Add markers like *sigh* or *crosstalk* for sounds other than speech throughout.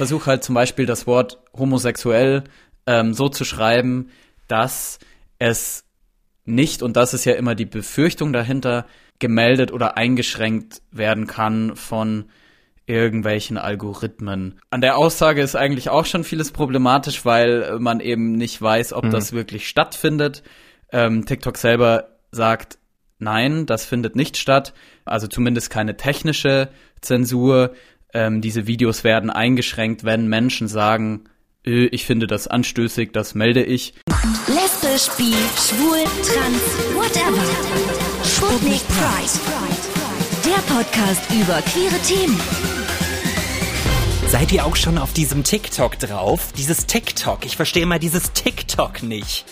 versuche halt zum Beispiel das Wort homosexuell ähm, so zu schreiben, dass es nicht, und das ist ja immer die Befürchtung dahinter, gemeldet oder eingeschränkt werden kann von irgendwelchen Algorithmen. An der Aussage ist eigentlich auch schon vieles problematisch, weil man eben nicht weiß, ob mhm. das wirklich stattfindet. Ähm, TikTok selber sagt, nein, das findet nicht statt. Also zumindest keine technische Zensur. Ähm, diese Videos werden eingeschränkt, wenn Menschen sagen, äh, ich finde das anstößig, das melde ich. Lesbisch, bi, schwul, trans, whatever. Sputnik Pride. Der Podcast über queere Themen. Seid ihr auch schon auf diesem TikTok drauf? Dieses TikTok. Ich verstehe mal dieses TikTok nicht.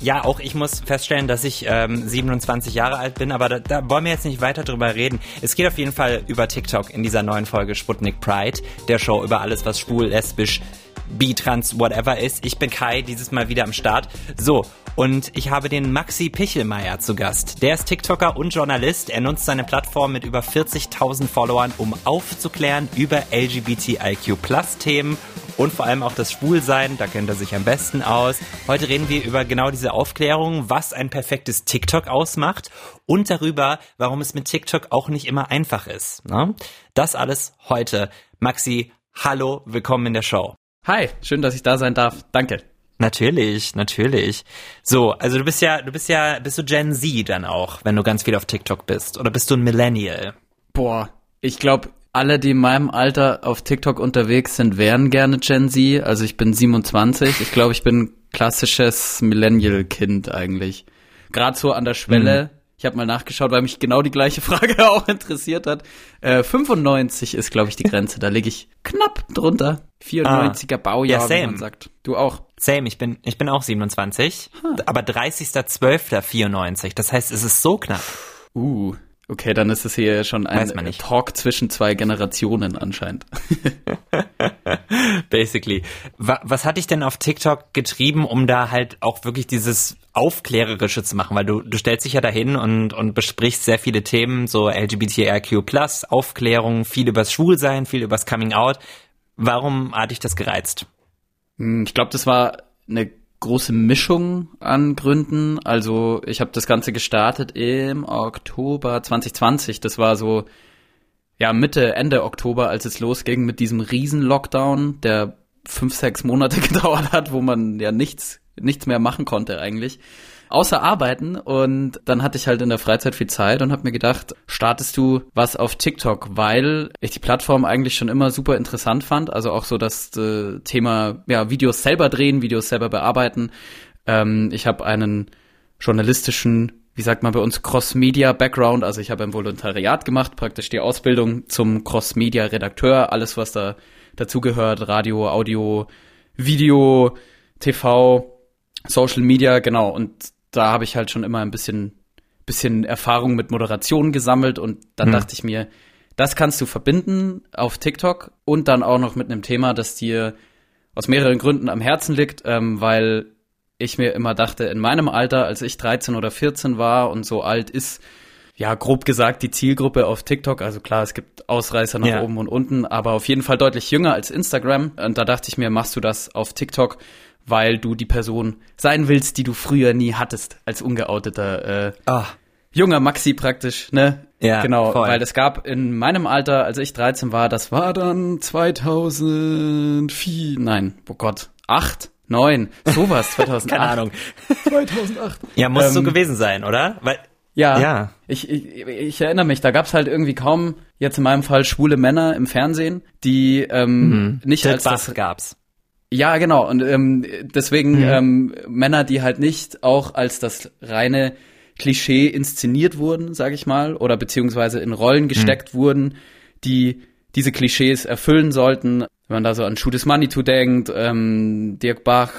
Ja, auch ich muss feststellen, dass ich ähm, 27 Jahre alt bin, aber da, da wollen wir jetzt nicht weiter drüber reden. Es geht auf jeden Fall über TikTok in dieser neuen Folge Sputnik Pride, der Show über alles, was schwul, lesbisch, bi, trans, whatever ist. Ich bin Kai, dieses Mal wieder am Start. So, und ich habe den Maxi Pichelmeier zu Gast. Der ist TikToker und Journalist. Er nutzt seine Plattform mit über 40.000 Followern, um aufzuklären über LGBTIQ-Plus-Themen und vor allem auch das Schwulsein, da kennt er sich am besten aus. Heute reden wir über genau diese Aufklärung, was ein perfektes TikTok ausmacht und darüber, warum es mit TikTok auch nicht immer einfach ist. Ne? Das alles heute. Maxi, hallo, willkommen in der Show. Hi, schön, dass ich da sein darf. Danke. Natürlich, natürlich. So, also du bist ja, du bist ja, bist du Gen Z dann auch, wenn du ganz viel auf TikTok bist? Oder bist du ein Millennial? Boah, ich glaube, alle, die in meinem Alter auf TikTok unterwegs sind, wären gerne Gen Z. Also ich bin 27. Ich glaube, ich bin klassisches Millennial-Kind eigentlich. Gerade so an der Schwelle. Mhm. Ich habe mal nachgeschaut, weil mich genau die gleiche *laughs* Frage auch interessiert hat. Äh, 95 ist, glaube ich, die Grenze. Da liege ich knapp drunter. 94er ah. Baujahr, ja, wie man sagt. Du auch. Same, ich bin, ich bin auch 27, huh. aber 30.12.94. Das heißt, es ist so knapp. Uh, Okay, dann ist es hier schon ein Talk zwischen zwei Generationen anscheinend. *laughs* Basically. Was hat dich denn auf TikTok getrieben, um da halt auch wirklich dieses Aufklärerische zu machen? Weil du, du stellst dich ja dahin und, und besprichst sehr viele Themen, so LGBTIQ+, Aufklärung, viel übers Schwulsein, viel übers Coming Out. Warum hat dich das gereizt? Hm, ich glaube, das war eine große Mischung an Gründen. Also ich habe das Ganze gestartet im Oktober 2020. Das war so ja Mitte, Ende Oktober, als es losging mit diesem Riesen-Lockdown, der fünf, sechs Monate *laughs* gedauert hat, wo man ja nichts, nichts mehr machen konnte eigentlich außer arbeiten. Und dann hatte ich halt in der Freizeit viel Zeit und habe mir gedacht, startest du was auf TikTok, weil ich die Plattform eigentlich schon immer super interessant fand, also auch so das äh, Thema ja Videos selber drehen, Videos selber bearbeiten. Ähm, ich habe einen journalistischen wie sagt man bei uns, Cross-Media-Background. Also ich habe ein Volontariat gemacht, praktisch die Ausbildung zum Cross-Media-Redakteur, alles, was da dazugehört, Radio, Audio, Video, TV, Social Media, genau. Und da habe ich halt schon immer ein bisschen, bisschen Erfahrung mit Moderation gesammelt und dann mhm. dachte ich mir, das kannst du verbinden auf TikTok und dann auch noch mit einem Thema, das dir aus mehreren Gründen am Herzen liegt, ähm, weil ich mir immer dachte, in meinem Alter, als ich 13 oder 14 war und so alt ist, ja, grob gesagt, die Zielgruppe auf TikTok. Also klar, es gibt Ausreißer nach ja. oben und unten, aber auf jeden Fall deutlich jünger als Instagram. Und da dachte ich mir, machst du das auf TikTok weil du die Person sein willst, die du früher nie hattest, als ungeouteter äh, oh. junger Maxi praktisch, ne? Ja, genau, voll. weil es gab in meinem Alter, als ich 13 war, das war dann 2004, nein, oh Gott, 8, 9, sowas, *laughs* 2008. Keine Ahnung. 2008. *laughs* Ja, muss ähm, so gewesen sein, oder? Weil ja, ja. Ich, ich, ich erinnere mich, da gab's halt irgendwie kaum, jetzt in meinem Fall, schwule Männer im Fernsehen, die ähm, mhm. nicht Dirk als das gab's. Ja, genau. Und ähm, deswegen mhm. ähm, Männer, die halt nicht auch als das reine Klischee inszeniert wurden, sage ich mal, oder beziehungsweise in Rollen gesteckt mhm. wurden, die diese Klischees erfüllen sollten. Wenn man da so an Shoot Money to denkt, ähm, Dirk Bach,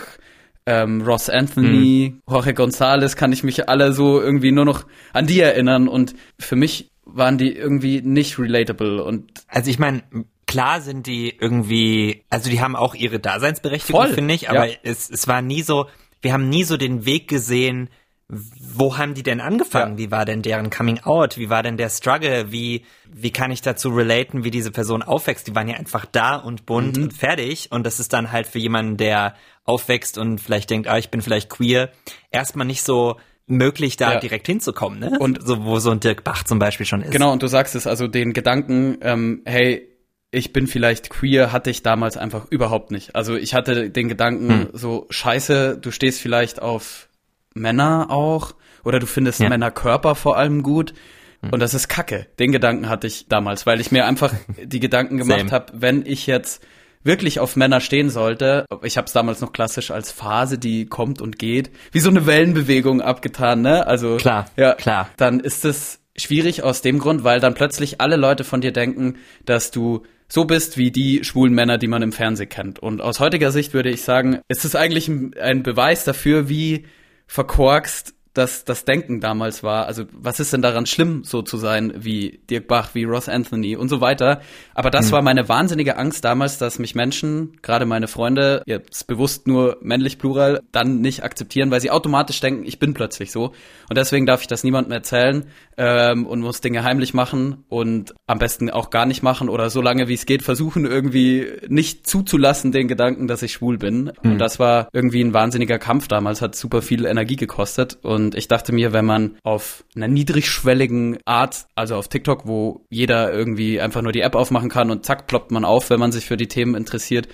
ähm, Ross Anthony, mhm. Jorge González, kann ich mich alle so irgendwie nur noch an die erinnern. Und für mich waren die irgendwie nicht relatable. Und also ich meine, klar sind die irgendwie, also die haben auch ihre Daseinsberechtigung, finde ich, aber ja. es, es war nie so, wir haben nie so den Weg gesehen, wo haben die denn angefangen? Ja. Wie war denn deren Coming Out? Wie war denn der Struggle? Wie, wie kann ich dazu relaten, wie diese Person aufwächst? Die waren ja einfach da und bunt mhm. und fertig. Und das ist dann halt für jemanden, der aufwächst und vielleicht denkt, ah, ich bin vielleicht queer, erstmal nicht so möglich, da ja. direkt hinzukommen, ne? Und so, wo so ein Dirk Bach zum Beispiel schon ist. Genau, und du sagst es, also den Gedanken, ähm, hey, ich bin vielleicht queer, hatte ich damals einfach überhaupt nicht. Also ich hatte den Gedanken, hm. so, scheiße, du stehst vielleicht auf Männer auch oder du findest ja. Männerkörper vor allem gut. Hm. Und das ist Kacke. Den Gedanken hatte ich damals, weil ich mir einfach *laughs* die Gedanken gemacht habe, wenn ich jetzt wirklich auf Männer stehen sollte, ich habe es damals noch klassisch als Phase, die kommt und geht, wie so eine Wellenbewegung abgetan, ne? Also klar, ja, klar. Dann ist es schwierig aus dem Grund, weil dann plötzlich alle Leute von dir denken, dass du so bist wie die schwulen Männer, die man im Fernsehen kennt. Und aus heutiger Sicht würde ich sagen, ist es eigentlich ein Beweis dafür, wie verkorkst das, das Denken damals war. Also was ist denn daran schlimm, so zu sein wie Dirk Bach, wie Ross Anthony und so weiter. Aber das mhm. war meine wahnsinnige Angst damals, dass mich Menschen, gerade meine Freunde, jetzt bewusst nur männlich plural, dann nicht akzeptieren, weil sie automatisch denken, ich bin plötzlich so. Und deswegen darf ich das niemandem erzählen ähm, und muss Dinge heimlich machen und am besten auch gar nicht machen oder so lange wie es geht versuchen, irgendwie nicht zuzulassen den Gedanken, dass ich schwul bin. Mhm. Und das war irgendwie ein wahnsinniger Kampf damals, hat super viel Energie gekostet. Und ich dachte mir, wenn man auf einer niedrigschwelligen Art, also auf TikTok, wo jeder irgendwie einfach nur die App aufmachen kann und zack, ploppt man auf, wenn man sich für die Themen interessiert,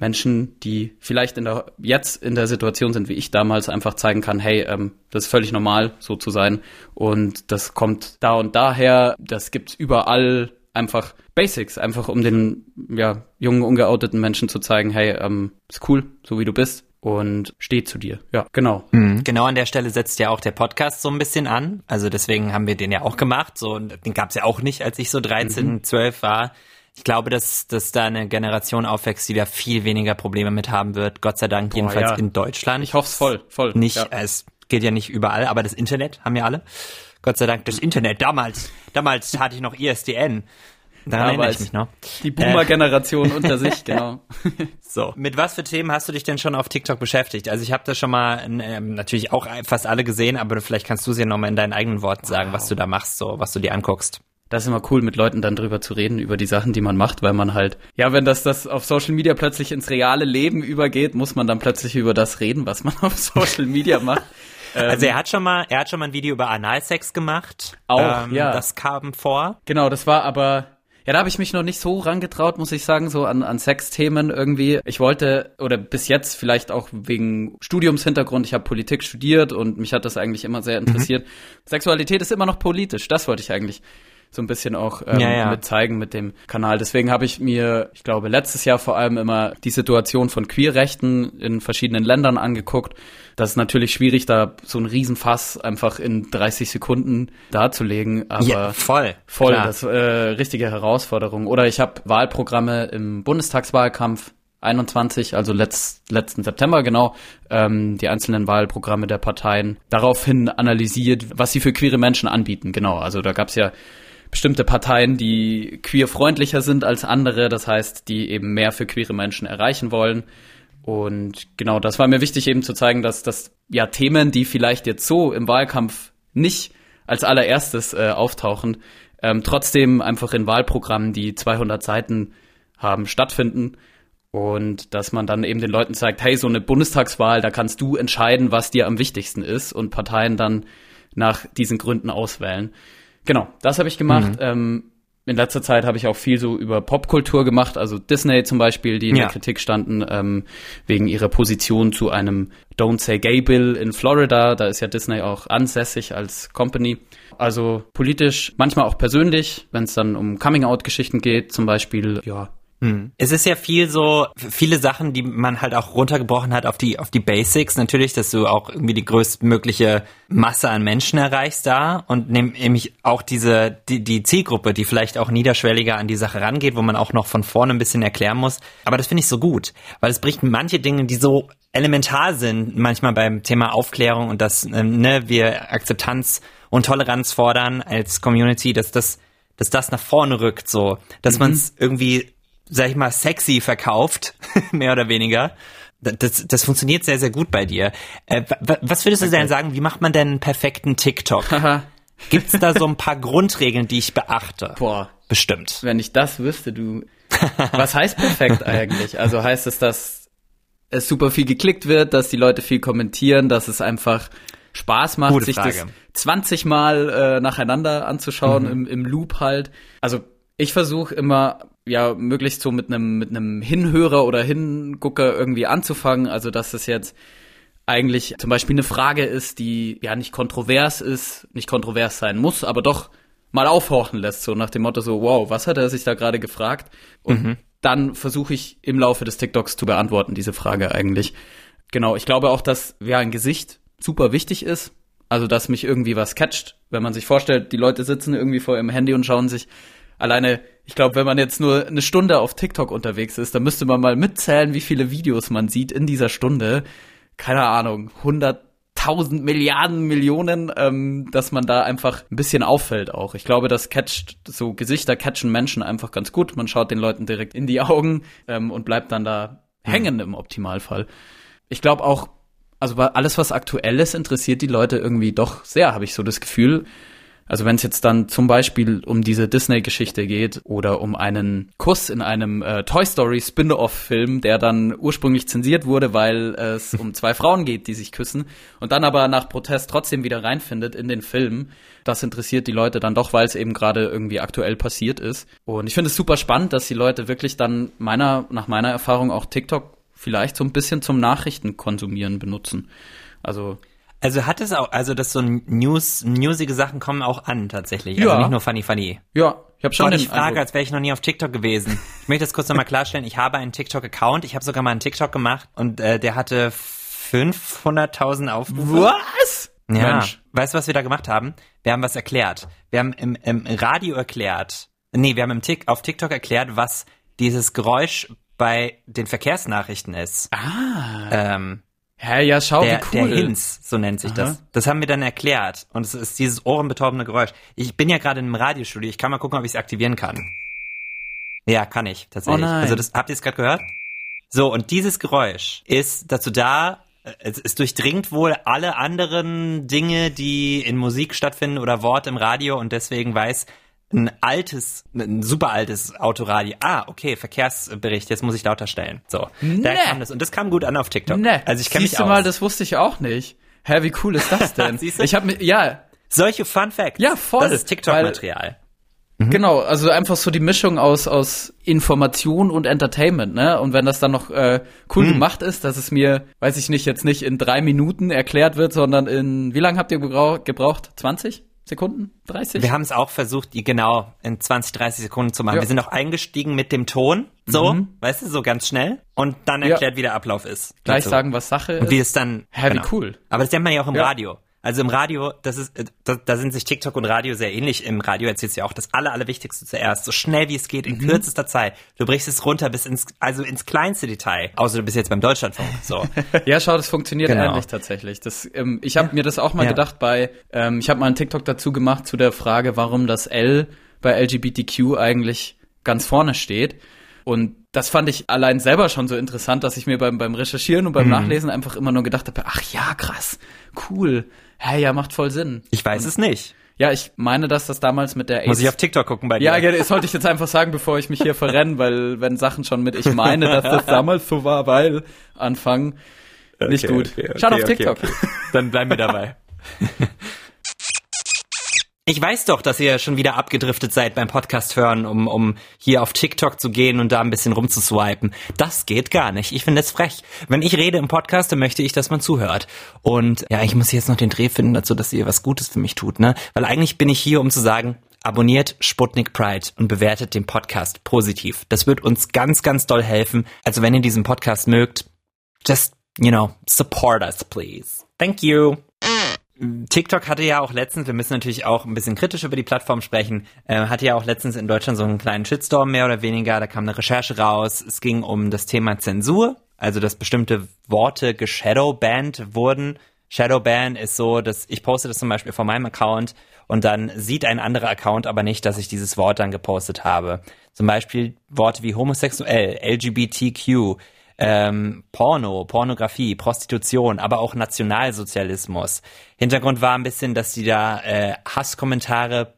Menschen, die vielleicht in der, jetzt in der Situation sind wie ich damals, einfach zeigen kann, hey, ähm, das ist völlig normal, so zu sein. Und das kommt da und daher, das gibt's überall einfach Basics, einfach um den ja, jungen, ungeouteten Menschen zu zeigen, hey, ähm, ist cool, so wie du bist und steht zu dir. Ja, genau. Mhm. Genau an der Stelle setzt ja auch der Podcast so ein bisschen an. Also deswegen haben wir den ja auch gemacht. So, den gab's ja auch nicht, als ich so 13, mhm. 12 war. Ich glaube, dass, dass da eine Generation aufwächst, die da viel weniger Probleme mit haben wird. Gott sei Dank, jedenfalls ja. in Deutschland. Ich hoffe es voll, voll. Nicht, ja. es geht ja nicht überall, aber das Internet haben ja alle. Gott sei Dank das Internet. Damals, damals hatte ich noch ISDN. Daran erinnere ich mich noch. Die Boomer-Generation äh. unter sich, *laughs* genau. so. Mit was für Themen hast du dich denn schon auf TikTok beschäftigt? Also ich habe das schon mal ähm, natürlich auch fast alle gesehen, aber vielleicht kannst du sie ja nochmal in deinen eigenen Worten sagen, wow. was du da machst, so was du dir anguckst das ist immer cool, mit Leuten dann drüber zu reden, über die Sachen, die man macht, weil man halt, ja, wenn das, das auf Social Media plötzlich ins reale Leben übergeht, muss man dann plötzlich über das reden, was man *laughs* auf Social Media macht. Also er hat schon mal, er hat schon mal ein Video über Analsex gemacht. Auch, ähm, ja. Das kam vor. Genau, das war aber, ja, da habe ich mich noch nicht so rangetraut, muss ich sagen, so an, an Sexthemen irgendwie. Ich wollte, oder bis jetzt vielleicht auch wegen Studiumshintergrund, ich habe Politik studiert und mich hat das eigentlich immer sehr interessiert. Mhm. Sexualität ist immer noch politisch, das wollte ich eigentlich so ein bisschen auch ähm, ja, ja. mit zeigen mit dem Kanal. Deswegen habe ich mir, ich glaube, letztes Jahr vor allem immer die Situation von Queerrechten in verschiedenen Ländern angeguckt. Das ist natürlich schwierig, da so ein Riesenfass einfach in 30 Sekunden darzulegen, aber ja, voll, voll, klar. das äh, richtige Herausforderung. Oder ich habe Wahlprogramme im Bundestagswahlkampf 21, also letzt, letzten September genau, ähm, die einzelnen Wahlprogramme der Parteien daraufhin analysiert, was sie für queere Menschen anbieten. Genau, also da gab's ja bestimmte Parteien, die queerfreundlicher sind als andere, das heißt, die eben mehr für queere Menschen erreichen wollen. Und genau, das war mir wichtig eben zu zeigen, dass das ja Themen, die vielleicht jetzt so im Wahlkampf nicht als allererstes äh, auftauchen, ähm, trotzdem einfach in Wahlprogrammen, die 200 Seiten haben, stattfinden. Und dass man dann eben den Leuten zeigt, hey, so eine Bundestagswahl, da kannst du entscheiden, was dir am wichtigsten ist und Parteien dann nach diesen Gründen auswählen. Genau, das habe ich gemacht. Mhm. Ähm, in letzter Zeit habe ich auch viel so über Popkultur gemacht, also Disney zum Beispiel, die in ja. der Kritik standen, ähm, wegen ihrer Position zu einem Don't Say Gay Bill in Florida. Da ist ja Disney auch ansässig als Company. Also politisch, manchmal auch persönlich, wenn es dann um Coming-out-Geschichten geht, zum Beispiel, ja. Es ist ja viel so, viele Sachen, die man halt auch runtergebrochen hat auf die, auf die Basics. Natürlich, dass du auch irgendwie die größtmögliche Masse an Menschen erreichst da und nämlich auch diese, die, die Zielgruppe, die vielleicht auch niederschwelliger an die Sache rangeht, wo man auch noch von vorne ein bisschen erklären muss. Aber das finde ich so gut, weil es bricht manche Dinge, die so elementar sind, manchmal beim Thema Aufklärung und dass, ähm, ne, wir Akzeptanz und Toleranz fordern als Community, dass das, dass das nach vorne rückt, so, dass mhm. man es irgendwie sag ich mal, sexy verkauft, *laughs* mehr oder weniger. Das, das funktioniert sehr, sehr gut bei dir. Äh, was würdest du denn sagen, wie macht man denn einen perfekten TikTok? Gibt's da so ein *laughs* paar Grundregeln, die ich beachte? Boah. Bestimmt. Wenn ich das wüsste, du. Was heißt perfekt eigentlich? Also heißt es, dass es super viel geklickt wird, dass die Leute viel kommentieren, dass es einfach Spaß macht, Gute sich Frage. das 20 Mal äh, nacheinander anzuschauen, mhm. im, im Loop halt. Also ich versuche immer ja möglichst so mit einem mit einem Hinhörer oder Hingucker irgendwie anzufangen. Also dass es jetzt eigentlich zum Beispiel eine Frage ist, die ja nicht kontrovers ist, nicht kontrovers sein muss, aber doch mal aufhorchen lässt, so nach dem Motto so, wow, was hat er sich da gerade gefragt? Und mhm. dann versuche ich im Laufe des TikToks zu beantworten, diese Frage eigentlich. Genau, ich glaube auch, dass ja ein Gesicht super wichtig ist. Also, dass mich irgendwie was catcht. Wenn man sich vorstellt, die Leute sitzen irgendwie vor ihrem Handy und schauen sich alleine, ich glaube, wenn man jetzt nur eine Stunde auf TikTok unterwegs ist, dann müsste man mal mitzählen, wie viele Videos man sieht in dieser Stunde. Keine Ahnung, 100.000 Milliarden Millionen, ähm, dass man da einfach ein bisschen auffällt auch. Ich glaube, das catcht, so Gesichter catchen Menschen einfach ganz gut. Man schaut den Leuten direkt in die Augen ähm, und bleibt dann da hängen mhm. im Optimalfall. Ich glaube auch, also alles, was aktuell ist, interessiert die Leute irgendwie doch sehr, habe ich so das Gefühl. Also wenn es jetzt dann zum Beispiel um diese Disney-Geschichte geht oder um einen Kuss in einem äh, Toy Story Spin-off-Film, der dann ursprünglich zensiert wurde, weil es *laughs* um zwei Frauen geht, die sich küssen und dann aber nach Protest trotzdem wieder reinfindet in den Film. Das interessiert die Leute dann doch, weil es eben gerade irgendwie aktuell passiert ist. Und ich finde es super spannend, dass die Leute wirklich dann meiner, nach meiner Erfahrung auch TikTok vielleicht so ein bisschen zum Nachrichtenkonsumieren benutzen. Also also hat es auch, also dass so News, newsige Sachen kommen auch an tatsächlich. Also ja. nicht nur funny funny. Ja, ich habe schon. Gott, ich frage, als wäre ich noch nie auf TikTok gewesen. Ich möchte das kurz nochmal klarstellen. Ich habe einen TikTok-Account. Ich habe sogar mal einen TikTok gemacht und äh, der hatte 500.000 Aufrufe. Was? Ja. Mensch. Weißt du, was wir da gemacht haben? Wir haben was erklärt. Wir haben im, im Radio erklärt. Nee, wir haben im Tick, auf TikTok erklärt, was dieses Geräusch bei den Verkehrsnachrichten ist. Ah. Ähm, Hä, ja, schau, der, wie cool. Der Hinz, so nennt sich Aha. das. Das haben wir dann erklärt. Und es ist dieses ohrenbetäubende Geräusch. Ich bin ja gerade in einem Radiostudio. Ich kann mal gucken, ob ich es aktivieren kann. Ja, kann ich, tatsächlich. Oh. Also das, habt ihr es gerade gehört? So, und dieses Geräusch ist dazu da, es, es durchdringt wohl alle anderen Dinge, die in Musik stattfinden oder Worte im Radio und deswegen weiß ein altes, ein super altes Autoradio. Ah, okay, Verkehrsbericht, jetzt muss ich lauter stellen. So, nee. da kam das und das kam gut an auf TikTok. Nee. Also ich kenne mich du aus. mal, das wusste ich auch nicht. Hä, wie cool ist das denn? *laughs* ich habe mir ja solche Fun Facts. Ja, voll. Das ist TikTok-Material. Mhm. Genau, also einfach so die Mischung aus aus Information und Entertainment, ne? Und wenn das dann noch äh, cool mhm. gemacht ist, dass es mir, weiß ich nicht, jetzt nicht in drei Minuten erklärt wird, sondern in wie lange habt ihr gebraucht? 20? Sekunden? 30? Wir haben es auch versucht, die genau in 20, 30 Sekunden zu machen. Ja. Wir sind auch eingestiegen mit dem Ton, so, mhm. weißt du, so ganz schnell. Und dann erklärt, ja. wie der Ablauf ist. Gleich so. sagen, was Sache ist. Und wie es dann. Hä, genau. wie cool. Aber das nennt man ja auch im. Radio. Also im Radio, das ist, äh, da, da sind sich TikTok und Radio sehr ähnlich. Im Radio erzählst du ja auch das Aller, Allerwichtigste zuerst, so schnell wie es geht, in mhm. kürzester Zeit. Du brichst es runter bis ins, also ins kleinste Detail. Außer du bist jetzt beim Deutschlandfunk. So. *laughs* ja, schau, das funktioniert genau. ähnlich tatsächlich. Das, ähm, ich habe ja. mir das auch mal ja. gedacht bei, ähm, ich habe mal einen TikTok dazu gemacht zu der Frage, warum das L bei LGBTQ eigentlich ganz vorne steht. Und das fand ich allein selber schon so interessant, dass ich mir beim, beim Recherchieren und beim mhm. Nachlesen einfach immer nur gedacht habe, ach ja, krass, cool. Hä, ja, macht voll Sinn. Ich weiß und, es nicht. Ja, ich meine, dass das damals mit der AIDS Muss ich auf TikTok gucken bei dir? Ja, das sollte ich jetzt einfach sagen, bevor ich mich hier verrenne, weil wenn Sachen schon mit ich meine, dass das damals so war, weil anfangen, okay, nicht gut. Okay, okay, Schaut auf TikTok. Dann bleiben wir dabei. *laughs* Ich weiß doch, dass ihr schon wieder abgedriftet seid beim Podcast hören, um, um hier auf TikTok zu gehen und da ein bisschen rumzuswipen. Das geht gar nicht. Ich finde es frech. Wenn ich rede im Podcast, dann möchte ich, dass man zuhört. Und ja, ich muss jetzt noch den Dreh finden dazu, dass ihr was Gutes für mich tut, ne? Weil eigentlich bin ich hier, um zu sagen, abonniert Sputnik Pride und bewertet den Podcast positiv. Das wird uns ganz, ganz doll helfen. Also wenn ihr diesen Podcast mögt, just, you know, support us, please. Thank you. TikTok hatte ja auch letztens, wir müssen natürlich auch ein bisschen kritisch über die Plattform sprechen, äh, hatte ja auch letztens in Deutschland so einen kleinen Shitstorm mehr oder weniger. Da kam eine Recherche raus. Es ging um das Thema Zensur, also dass bestimmte Worte geshadowbanned wurden. Shadowban ist so, dass ich poste das zum Beispiel von meinem Account und dann sieht ein anderer Account aber nicht, dass ich dieses Wort dann gepostet habe. Zum Beispiel Worte wie homosexuell, LGBTQ, ähm, Porno, Pornografie, Prostitution, aber auch Nationalsozialismus. Hintergrund war ein bisschen, dass die da äh, Hasskommentare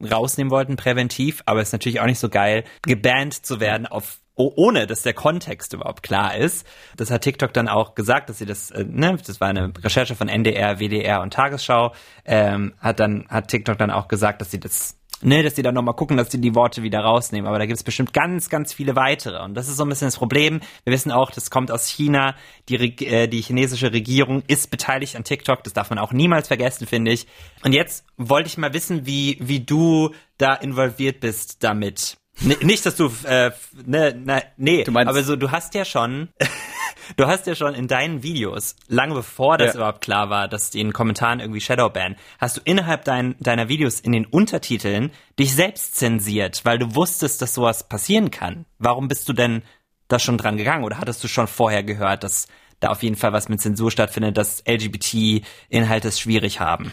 rausnehmen wollten, präventiv, aber es ist natürlich auch nicht so geil, gebannt zu werden auf ohne dass der Kontext überhaupt klar ist. Das hat TikTok dann auch gesagt, dass sie das, äh, ne, das war eine Recherche von NDR, WDR und Tagesschau, ähm, hat dann, hat TikTok dann auch gesagt, dass sie das ne, dass die dann nochmal gucken, dass die die Worte wieder rausnehmen. Aber da gibt es bestimmt ganz, ganz viele weitere. Und das ist so ein bisschen das Problem. Wir wissen auch, das kommt aus China. Die, äh, die chinesische Regierung ist beteiligt an TikTok. Das darf man auch niemals vergessen, finde ich. Und jetzt wollte ich mal wissen, wie, wie du da involviert bist damit. Nicht, dass du, äh, ne, ne, nee, du meinst, aber so, du hast ja schon, *laughs* du hast ja schon in deinen Videos, lange bevor das ja. überhaupt klar war, dass die in Kommentaren irgendwie Shadowban, hast du innerhalb dein, deiner Videos in den Untertiteln dich selbst zensiert, weil du wusstest, dass sowas passieren kann. Warum bist du denn da schon dran gegangen oder hattest du schon vorher gehört, dass da auf jeden Fall was mit Zensur stattfindet, dass LGBT-Inhalte es schwierig haben?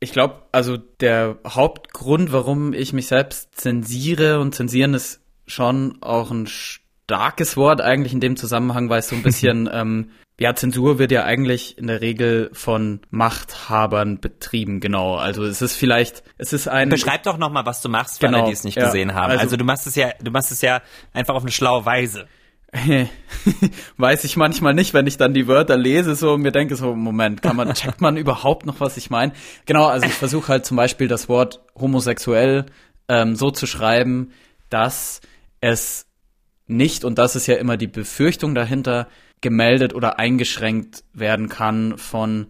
Ich glaube, also der Hauptgrund, warum ich mich selbst zensiere und zensieren ist schon auch ein starkes Wort eigentlich in dem Zusammenhang, weil es so ein bisschen, *laughs* ähm, ja, Zensur wird ja eigentlich in der Regel von Machthabern betrieben, genau. Also es ist vielleicht, es ist ein. Beschreib doch nochmal, was du machst, für genau, alle, die es nicht ja, gesehen haben. Also, also du machst es ja, du machst es ja einfach auf eine schlaue Weise. *laughs* weiß ich manchmal nicht, wenn ich dann die Wörter lese so und mir denke so, Moment, kann man, checkt man *laughs* überhaupt noch, was ich meine? Genau, also ich versuche halt zum Beispiel das Wort homosexuell ähm, so zu schreiben, dass es nicht, und das ist ja immer die Befürchtung dahinter, gemeldet oder eingeschränkt werden kann von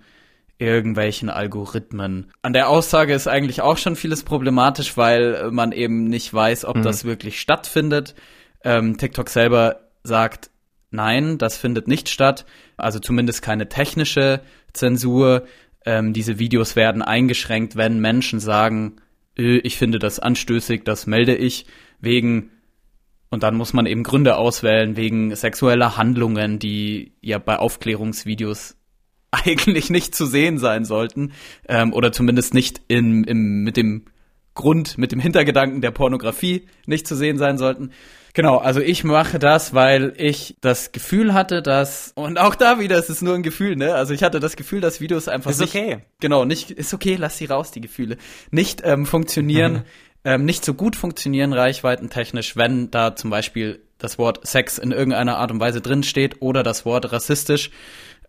irgendwelchen Algorithmen. An der Aussage ist eigentlich auch schon vieles problematisch, weil man eben nicht weiß, ob mhm. das wirklich stattfindet. Ähm, TikTok selber sagt, nein, das findet nicht statt. Also zumindest keine technische Zensur. Ähm, diese Videos werden eingeschränkt, wenn Menschen sagen, ich finde das anstößig, das melde ich wegen und dann muss man eben Gründe auswählen wegen sexueller Handlungen, die ja bei Aufklärungsvideos *laughs* eigentlich nicht zu sehen sein sollten ähm, oder zumindest nicht in, im, mit dem Grund, mit dem Hintergedanken der Pornografie nicht zu sehen sein sollten. Genau, also ich mache das, weil ich das Gefühl hatte, dass und auch da wieder ist es nur ein Gefühl, ne? Also ich hatte das Gefühl, dass Videos einfach ist nicht, okay. Genau, nicht ist okay, lass sie raus die Gefühle, nicht ähm, funktionieren, ähm, nicht so gut funktionieren reichweitentechnisch, wenn da zum Beispiel das Wort Sex in irgendeiner Art und Weise drin steht oder das Wort rassistisch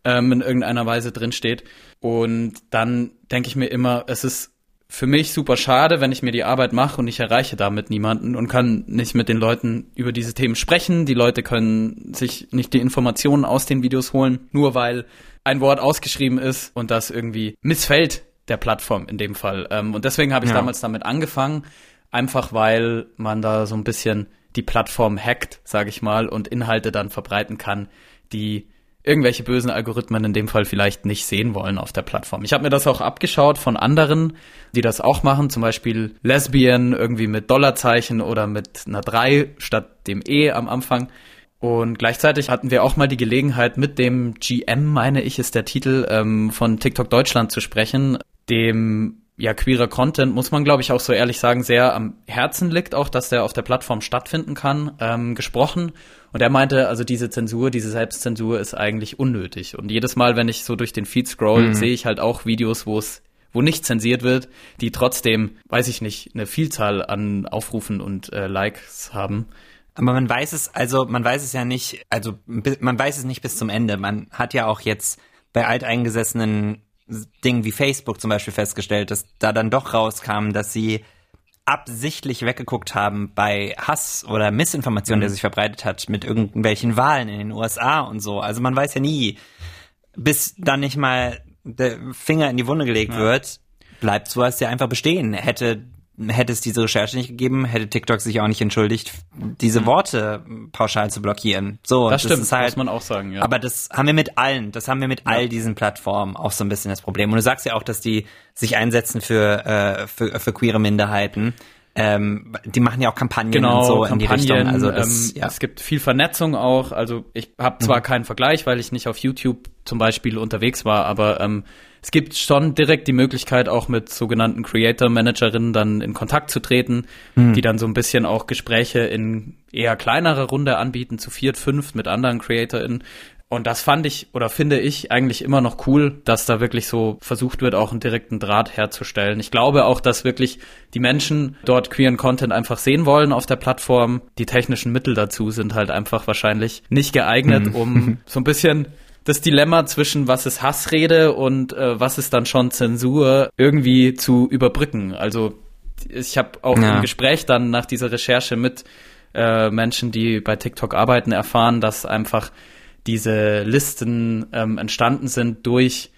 ähm, in irgendeiner Weise drin steht. Und dann denke ich mir immer, es ist für mich super schade, wenn ich mir die Arbeit mache und ich erreiche damit niemanden und kann nicht mit den Leuten über diese Themen sprechen. Die Leute können sich nicht die Informationen aus den Videos holen, nur weil ein Wort ausgeschrieben ist und das irgendwie missfällt der Plattform in dem Fall. Ähm, und deswegen habe ich ja. damals damit angefangen, einfach weil man da so ein bisschen die Plattform hackt, sage ich mal, und Inhalte dann verbreiten kann, die irgendwelche bösen Algorithmen in dem Fall vielleicht nicht sehen wollen auf der Plattform. Ich habe mir das auch abgeschaut von anderen, die das auch machen, zum Beispiel Lesbian irgendwie mit Dollarzeichen oder mit einer 3 statt dem E am Anfang. Und gleichzeitig hatten wir auch mal die Gelegenheit, mit dem GM, meine ich, ist der Titel ähm, von TikTok Deutschland zu sprechen, dem ja, queerer Content, muss man, glaube ich, auch so ehrlich sagen, sehr am Herzen liegt, auch dass der auf der Plattform stattfinden kann, ähm, gesprochen. Und er meinte, also diese Zensur, diese Selbstzensur ist eigentlich unnötig. Und jedes Mal, wenn ich so durch den Feed scroll, mhm. sehe ich halt auch Videos, wo es wo nicht zensiert wird, die trotzdem, weiß ich nicht, eine Vielzahl an Aufrufen und äh, Likes haben. Aber man weiß es, also man weiß es ja nicht, also man weiß es nicht bis zum Ende. Man hat ja auch jetzt bei alteingesessenen Dingen wie Facebook zum Beispiel festgestellt, dass da dann doch rauskam, dass sie absichtlich weggeguckt haben bei Hass oder Missinformation, mhm. der sich verbreitet hat mit irgendwelchen Wahlen in den USA und so. Also man weiß ja nie, bis dann nicht mal der Finger in die Wunde gelegt ja. wird, bleibt sowas ja einfach bestehen. Hätte hätte es diese Recherche nicht gegeben, hätte TikTok sich auch nicht entschuldigt, diese mhm. Worte pauschal zu blockieren. So, das, das stimmt, halt, muss man auch sagen, ja. Aber das haben wir mit allen, das haben wir mit ja. all diesen Plattformen auch so ein bisschen das Problem. Und du sagst ja auch, dass die sich einsetzen für, äh, für, für queere Minderheiten. Ähm, die machen ja auch Kampagnen genau, und so Kampagnen, in die Richtung. Also das, ähm, ja. es gibt viel Vernetzung auch. Also ich habe zwar mhm. keinen Vergleich, weil ich nicht auf YouTube zum Beispiel unterwegs war, aber ähm, es gibt schon direkt die Möglichkeit, auch mit sogenannten Creator-Managerinnen dann in Kontakt zu treten, mhm. die dann so ein bisschen auch Gespräche in eher kleinerer Runde anbieten, zu viert, fünf mit anderen CreatorInnen. Und das fand ich oder finde ich eigentlich immer noch cool, dass da wirklich so versucht wird, auch einen direkten Draht herzustellen. Ich glaube auch, dass wirklich die Menschen dort queeren Content einfach sehen wollen auf der Plattform. Die technischen Mittel dazu sind halt einfach wahrscheinlich nicht geeignet, mhm. um *laughs* so ein bisschen das Dilemma zwischen was ist Hassrede und äh, was ist dann schon Zensur irgendwie zu überbrücken. Also ich habe auch ja. im Gespräch dann nach dieser Recherche mit äh, Menschen, die bei TikTok arbeiten, erfahren, dass einfach diese Listen ähm, entstanden sind durch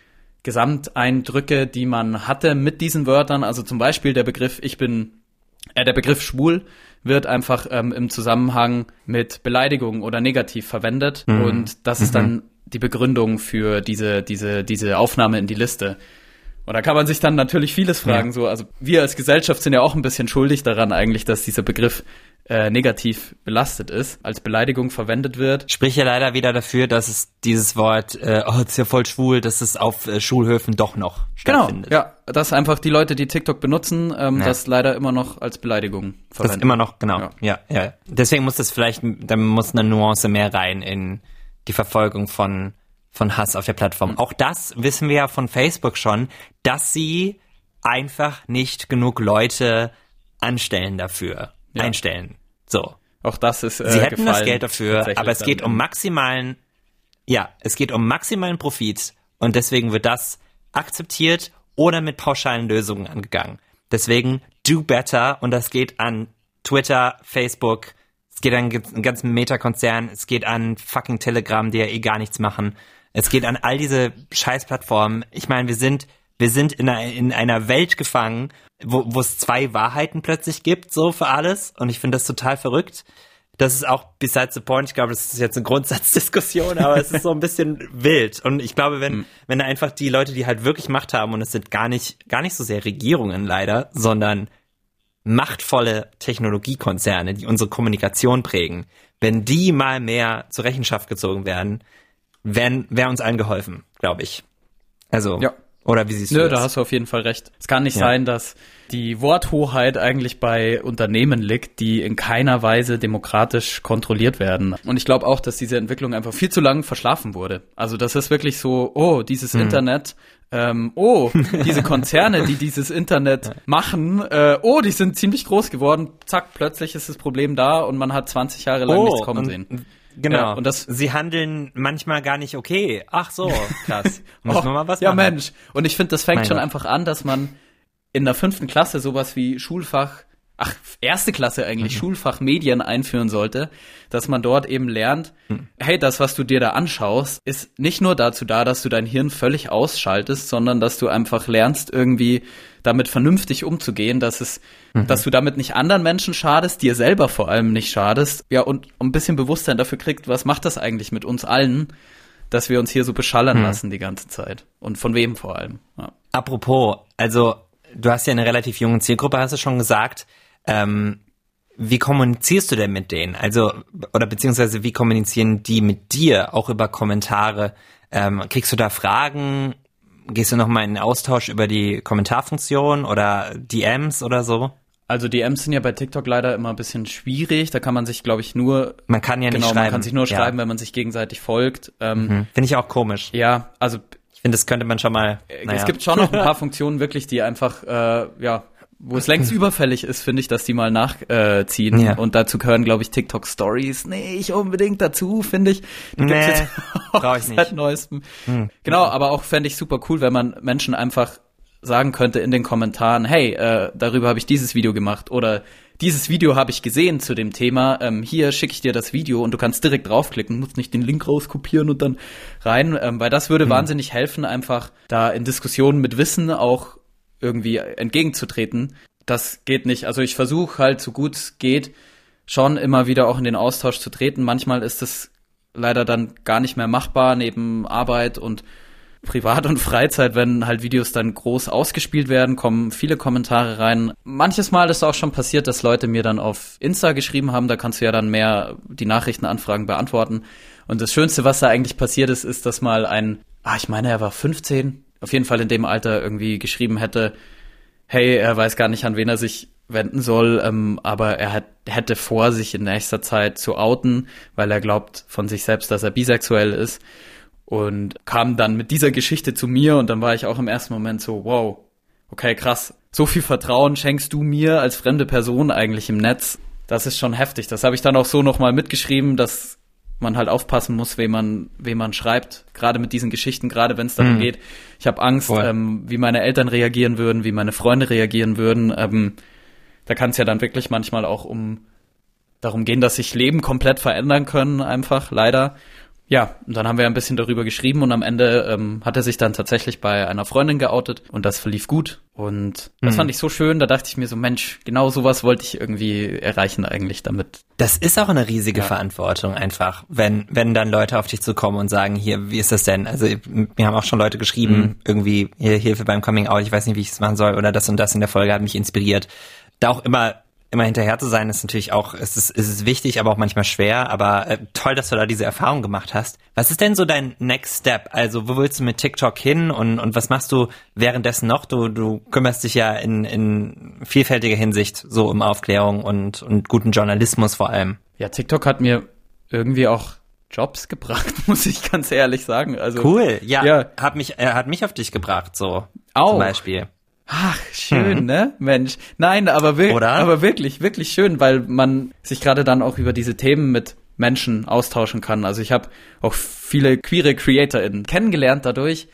Gesamteindrücke, die man hatte mit diesen Wörtern. Also zum Beispiel der Begriff Ich bin, äh, der Begriff schwul wird einfach ähm, im Zusammenhang mit Beleidigung oder negativ verwendet. Mhm. Und das ist dann mhm. Die Begründung für diese, diese, diese Aufnahme in die Liste. Und da kann man sich dann natürlich vieles fragen. Ja. So, also wir als Gesellschaft sind ja auch ein bisschen schuldig daran eigentlich, dass dieser Begriff äh, negativ belastet ist, als Beleidigung verwendet wird. Sprich ja leider wieder dafür, dass es dieses Wort, äh, oh, ist ja voll schwul, dass es auf äh, Schulhöfen doch noch genau, stattfindet. Genau, ja, dass einfach die Leute, die TikTok benutzen, ähm, ja. das leider immer noch als Beleidigung verwenden. Das immer noch, genau, ja. ja, ja. Deswegen muss das vielleicht, da muss eine Nuance mehr rein in die Verfolgung von von Hass auf der Plattform. Mhm. Auch das wissen wir ja von Facebook schon, dass sie einfach nicht genug Leute anstellen dafür ja. einstellen. So. Auch das ist. Äh, Sie hätten das Geld dafür, aber es geht um maximalen, ja, es geht um maximalen Profit und deswegen wird das akzeptiert oder mit pauschalen Lösungen angegangen. Deswegen do better und das geht an Twitter, Facebook, es geht an einen ganzen Meta-Konzern, es geht an fucking Telegram, die ja eh gar nichts machen. Es geht an all diese Scheißplattformen. Ich meine, wir sind wir sind in einer, in einer Welt gefangen, wo, wo es zwei Wahrheiten plötzlich gibt, so für alles. Und ich finde das total verrückt. Das ist auch besides the point. Ich glaube, das ist jetzt eine Grundsatzdiskussion, aber es ist so ein bisschen wild. Und ich glaube, wenn, mhm. wenn einfach die Leute, die halt wirklich Macht haben, und es sind gar nicht, gar nicht so sehr Regierungen leider, sondern machtvolle Technologiekonzerne, die unsere Kommunikation prägen, wenn die mal mehr zur Rechenschaft gezogen werden, wäre uns allen geholfen, glaube ich. Also. Ja. Oder wie siehst du Nö, das? da hast du auf jeden Fall recht. Es kann nicht ja. sein, dass die Worthoheit eigentlich bei Unternehmen liegt, die in keiner Weise demokratisch kontrolliert werden. Und ich glaube auch, dass diese Entwicklung einfach viel zu lang verschlafen wurde. Also das ist wirklich so, oh, dieses mhm. Internet, ähm, oh, diese Konzerne, die dieses Internet *laughs* machen, äh, oh, die sind ziemlich groß geworden. Zack, plötzlich ist das Problem da und man hat 20 Jahre lang oh, nichts kommen sehen. Genau. Ja, und das, sie handeln manchmal gar nicht okay. Ach so, *laughs* krass. Muss man mal was ja, machen. Ja, Mensch. Und ich finde, das fängt mein schon Gott. einfach an, dass man in der fünften Klasse sowas wie Schulfach, ach, erste Klasse eigentlich, mhm. Schulfach Medien einführen sollte, dass man dort eben lernt, mhm. hey, das, was du dir da anschaust, ist nicht nur dazu da, dass du dein Hirn völlig ausschaltest, sondern dass du einfach lernst, irgendwie damit vernünftig umzugehen, dass es, mhm. dass du damit nicht anderen Menschen schadest, dir selber vor allem nicht schadest, ja, und ein bisschen Bewusstsein dafür kriegst, was macht das eigentlich mit uns allen, dass wir uns hier so beschallern mhm. lassen die ganze Zeit. Und von wem vor allem. Ja. Apropos, also du hast ja eine relativ junge Zielgruppe, hast du schon gesagt. Ähm, wie kommunizierst du denn mit denen? Also, oder beziehungsweise wie kommunizieren die mit dir, auch über Kommentare? Ähm, kriegst du da Fragen? Gehst du nochmal in den Austausch über die Kommentarfunktion oder DMs oder so? Also DMs sind ja bei TikTok leider immer ein bisschen schwierig. Da kann man sich, glaube ich, nur man kann ja nicht genau, schreiben. man kann sich nur schreiben, ja. wenn man sich gegenseitig folgt. Ähm, mhm. Finde ich auch komisch. Ja, also ich finde, das könnte man schon mal. Naja. Es gibt schon noch ein paar *laughs* Funktionen wirklich, die einfach äh, ja wo es längst *laughs* überfällig ist, finde ich, dass die mal nachziehen. Äh, ja. Und dazu gehören, glaube ich, TikTok Stories nicht unbedingt dazu, finde ich. Die nee, gibt's jetzt auch ich nicht. seit neuestem. Hm. Genau, aber auch fände ich super cool, wenn man Menschen einfach sagen könnte in den Kommentaren, hey, äh, darüber habe ich dieses Video gemacht oder dieses Video habe ich gesehen zu dem Thema. Ähm, hier schicke ich dir das Video und du kannst direkt draufklicken, musst nicht den Link rauskopieren und dann rein, ähm, weil das würde hm. wahnsinnig helfen, einfach da in Diskussionen mit Wissen auch irgendwie entgegenzutreten. Das geht nicht. Also ich versuche halt so gut es geht, schon immer wieder auch in den Austausch zu treten. Manchmal ist es leider dann gar nicht mehr machbar neben Arbeit und Privat und Freizeit, wenn halt Videos dann groß ausgespielt werden, kommen viele Kommentare rein. Manches Mal ist auch schon passiert, dass Leute mir dann auf Insta geschrieben haben, da kannst du ja dann mehr die Nachrichtenanfragen beantworten. Und das Schönste, was da eigentlich passiert ist, ist, dass mal ein ah, ich meine, er war 15, auf jeden Fall in dem Alter irgendwie geschrieben hätte, hey, er weiß gar nicht, an wen er sich wenden soll, ähm, aber er hat, hätte vor, sich in nächster Zeit zu outen, weil er glaubt von sich selbst, dass er bisexuell ist und kam dann mit dieser Geschichte zu mir und dann war ich auch im ersten Moment so, wow, okay, krass, so viel Vertrauen schenkst du mir als fremde Person eigentlich im Netz. Das ist schon heftig. Das habe ich dann auch so nochmal mitgeschrieben, dass man halt aufpassen muss, wem man, wem man schreibt, gerade mit diesen Geschichten, gerade wenn es darum mhm. geht. Ich habe Angst, ähm, wie meine Eltern reagieren würden, wie meine Freunde reagieren würden. Ähm, da kann es ja dann wirklich manchmal auch um darum gehen, dass sich Leben komplett verändern können, einfach, leider. Ja, und dann haben wir ein bisschen darüber geschrieben und am Ende ähm, hat er sich dann tatsächlich bei einer Freundin geoutet und das verlief gut. Und das mhm. fand ich so schön, da dachte ich mir so, Mensch, genau sowas wollte ich irgendwie erreichen eigentlich damit. Das ist auch eine riesige ja. Verantwortung einfach, wenn, wenn dann Leute auf dich zukommen und sagen, hier, wie ist das denn? Also mir haben auch schon Leute geschrieben, mhm. irgendwie, hier, Hilfe beim Coming Out, ich weiß nicht, wie ich es machen soll oder das und das in der Folge hat mich inspiriert. Da auch immer immer hinterher zu sein, ist natürlich auch, es ist, es ist wichtig, aber auch manchmal schwer. Aber äh, toll, dass du da diese Erfahrung gemacht hast. Was ist denn so dein Next Step? Also, wo willst du mit TikTok hin und, und was machst du währenddessen noch? Du, du kümmerst dich ja in, in vielfältiger Hinsicht so um Aufklärung und, und guten Journalismus vor allem. Ja, TikTok hat mir irgendwie auch Jobs gebracht, *laughs* muss ich ganz ehrlich sagen. Also cool, ja, ja. hat mich, er hat mich auf dich gebracht, so auch. zum Beispiel. Ach, schön, mhm. ne? Mensch. Nein, aber, wir Oder? aber wirklich, wirklich schön, weil man sich gerade dann auch über diese Themen mit Menschen austauschen kann. Also ich habe auch viele queere CreatorInnen kennengelernt dadurch.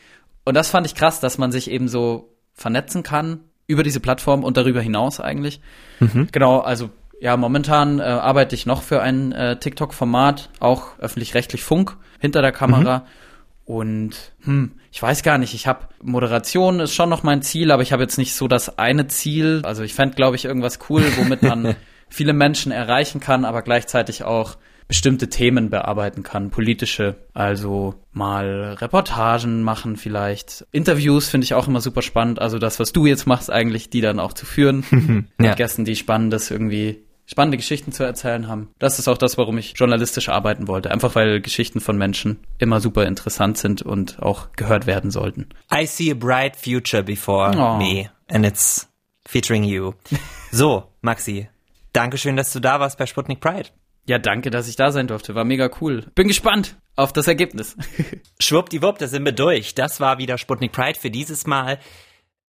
Und das fand ich krass, dass man sich eben so vernetzen kann über diese Plattform und darüber hinaus eigentlich. Mhm. Genau, also ja, momentan äh, arbeite ich noch für ein äh, TikTok-Format, auch öffentlich-rechtlich Funk hinter der Kamera. Mhm. Und hm, ich weiß gar nicht, ich habe Moderation ist schon noch mein Ziel, aber ich habe jetzt nicht so das eine Ziel. Also ich fände, glaube ich, irgendwas cool, womit man *laughs* viele Menschen erreichen kann, aber gleichzeitig auch bestimmte Themen bearbeiten kann, politische, also mal Reportagen machen vielleicht. Interviews finde ich auch immer super spannend, also das, was du jetzt machst eigentlich, die dann auch zu führen. *laughs* ja. Mit Gästen, die Spannendes irgendwie spannende Geschichten zu erzählen haben. Das ist auch das, warum ich journalistisch arbeiten wollte. Einfach weil Geschichten von Menschen immer super interessant sind und auch gehört werden sollten. I see a bright future before oh. me and it's featuring you. *laughs* So, Maxi, Dankeschön, dass du da warst bei Sputnik Pride. Ja, danke, dass ich da sein durfte. War mega cool. Bin gespannt auf das Ergebnis. *laughs* Schwuppdiwupp, da sind wir durch. Das war wieder Sputnik Pride für dieses Mal.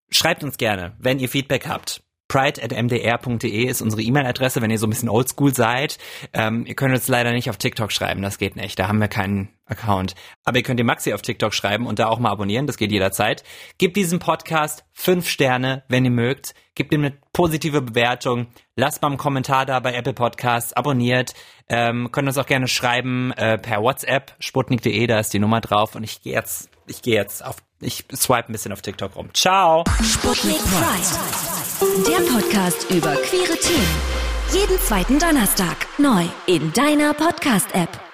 Schreibt uns gerne, wenn ihr Feedback habt pride.mdr.de ist unsere E-Mail-Adresse, wenn ihr so ein bisschen oldschool seid. Ähm, ihr könnt uns leider nicht auf TikTok schreiben, das geht nicht, da haben wir keinen Account. Aber ihr könnt die Maxi auf TikTok schreiben und da auch mal abonnieren, das geht jederzeit. Gebt diesem Podcast fünf Sterne, wenn ihr mögt. Gebt ihm eine positive Bewertung. Lasst mal einen Kommentar da bei Apple Podcasts, abonniert. Ähm, könnt uns auch gerne schreiben äh, per WhatsApp, sputnik.de, da ist die Nummer drauf. Und ich gehe jetzt, ich gehe jetzt auf, ich swipe ein bisschen auf TikTok rum. Ciao! Sputnik Pride. Der Podcast über queere Themen. Jeden zweiten Donnerstag neu in deiner Podcast-App.